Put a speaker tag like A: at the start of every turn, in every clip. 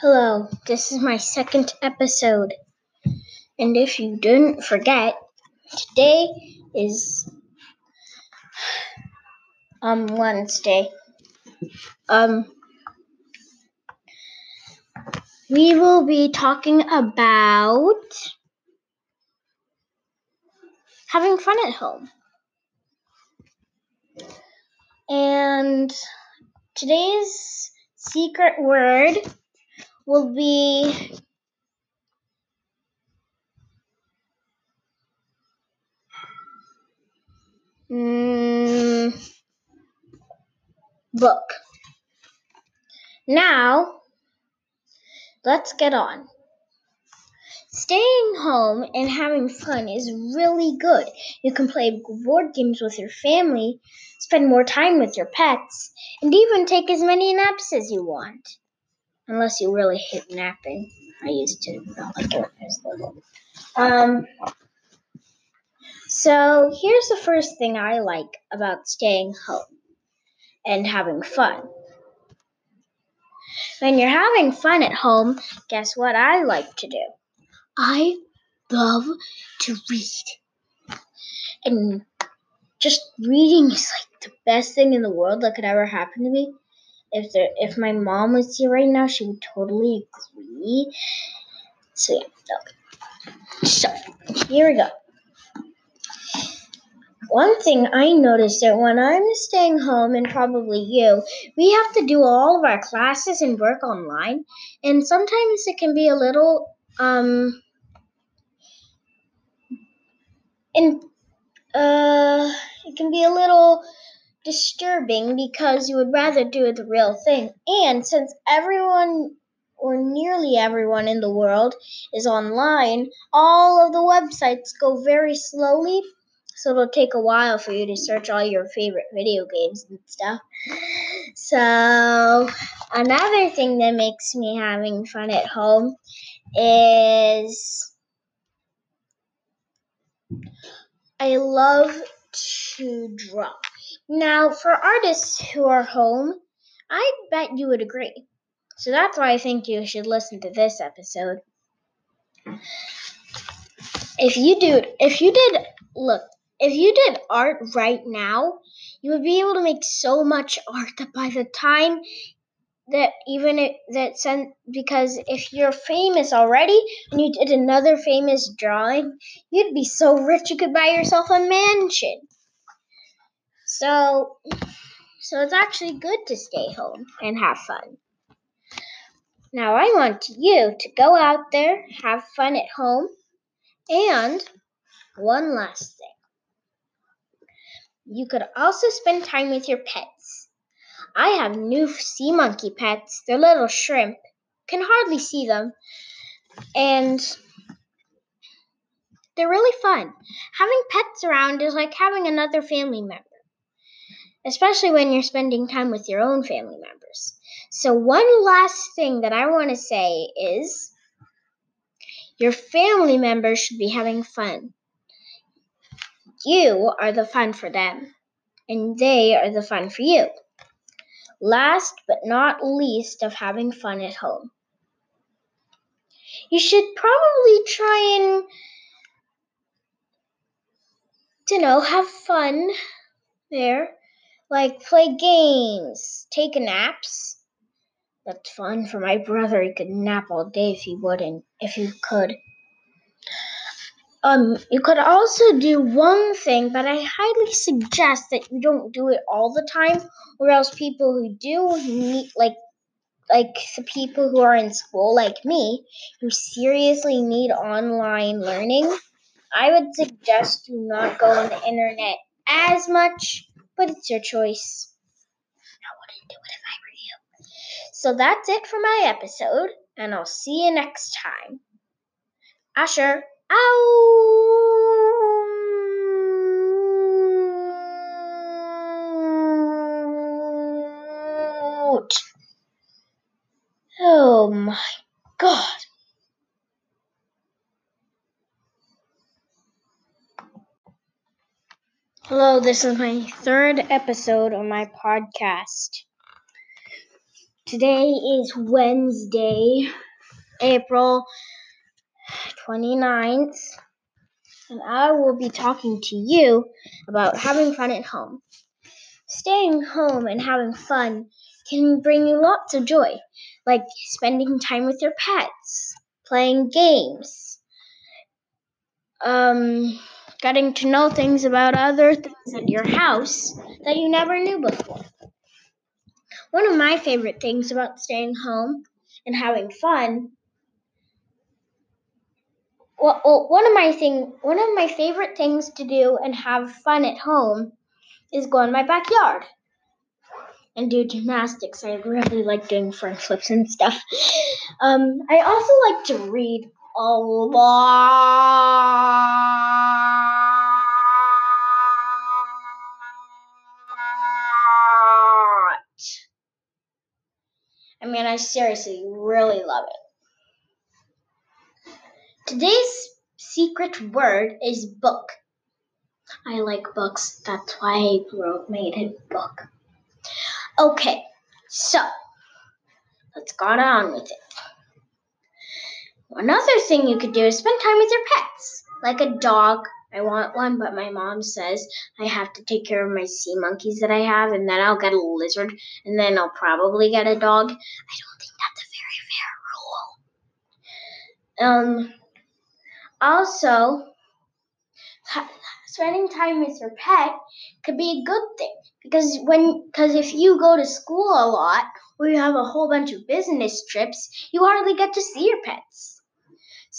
A: Hello, this is my second episode. And if you didn't forget, today is um Wednesday. Um we will be talking about having fun at home. And today's secret word will be mm, book. Now, let's get on. Staying home and having fun is really good. You can play board games with your family, spend more time with your pets, and even take as many naps as you want. Unless you really hate napping. I used to not like it. Um, so here's the first thing I like about staying home and having fun. When you're having fun at home, guess what I like to do? I love to read. And just reading is like the best thing in the world that could ever happen to me. If there, if my mom was here right now, she would totally agree. So yeah, okay. So here we go. One thing I noticed that when I'm staying home, and probably you, we have to do all of our classes and work online, and sometimes it can be a little um and uh, it can be a little disturbing because you would rather do the real thing. And since everyone or nearly everyone in the world is online, all of the websites go very slowly. So it'll take a while for you to search all your favorite video games and stuff. So another thing that makes me having fun at home is I love to draw. Now, for artists who are home, I bet you would agree. So that's why I think you should listen to this episode. If you do if you did look, if you did art right now, you would be able to make so much art that by the time that even it, that sent because if you're famous already and you did another famous drawing, you'd be so rich you could buy yourself a mansion. So, so it's actually good to stay home and have fun. Now I want you to go out there, have fun at home, and one last thing. You could also spend time with your pets. I have new sea monkey pets. They're little shrimp. Can hardly see them. And they're really fun. Having pets around is like having another family member, especially when you're spending time with your own family members. So, one last thing that I want to say is your family members should be having fun. You are the fun for them, and they are the fun for you. Last but not least of having fun at home. You should probably try and you know, have fun there. Like play games, take naps. That's fun for my brother. He could nap all day if he wouldn't, if he could. Um, you could also do one thing, but I highly suggest that you don't do it all the time, or else people who do need like like the people who are in school like me who seriously need online learning, I would suggest do not go on the internet as much, but it's your choice. I wouldn't do it if I were you. So that's it for my episode, and I'll see you next time. Asher. Out. Hello, this is my third episode of my podcast. Today is Wednesday, April 29th, and I will be talking to you about having fun at home. Staying home and having fun can bring you lots of joy, like spending time with your pets, playing games, um, getting to know things about other things at your house that you never knew before. One of my favorite things about staying home and having fun well, one of my thing one of my favorite things to do and have fun at home is go in my backyard and do gymnastics. I really like doing front flips and stuff. Um, I also like to read lot. I mean, I seriously really love it. Today's secret word is book. I like books, that's why I wrote made a book. Okay, so let's go on with it. Another thing you could do is spend time with your pets, like a dog. I want one, but my mom says I have to take care of my sea monkeys that I have, and then I'll get a lizard, and then I'll probably get a dog. I don't think that's a very fair rule. Um, also, spending time with your pet could be a good thing because when because if you go to school a lot or you have a whole bunch of business trips, you hardly get to see your pets.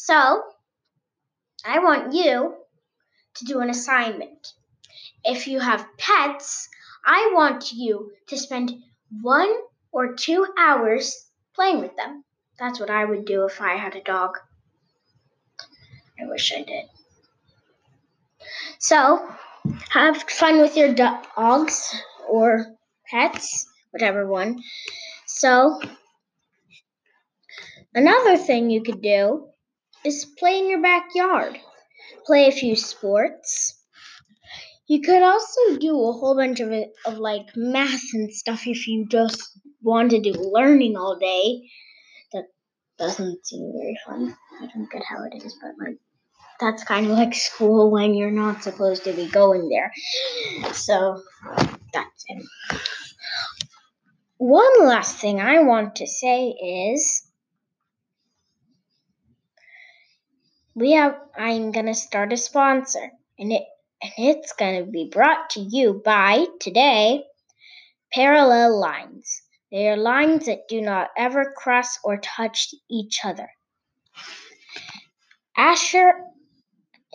A: So, I want you to do an assignment. If you have pets, I want you to spend one or two hours playing with them. That's what I would do if I had a dog. I wish I did. So, have fun with your dogs or pets, whichever one. So, another thing you could do is play in your backyard. Play a few sports. You could also do a whole bunch of of like math and stuff if you just want to do learning all day. That doesn't seem very fun. I don't get how it is, but like that's kind of like school when you're not supposed to be going there. So that's it. One last thing I want to say is we have I'm gonna start a sponsor and it and it's gonna be brought to you by today parallel lines. They are lines that do not ever cross or touch each other. Asher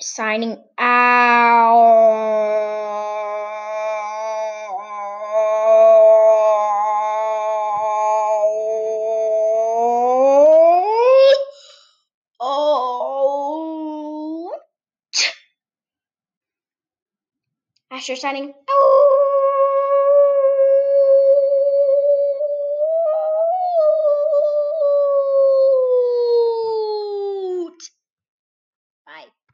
A: signing out. Asher signing out.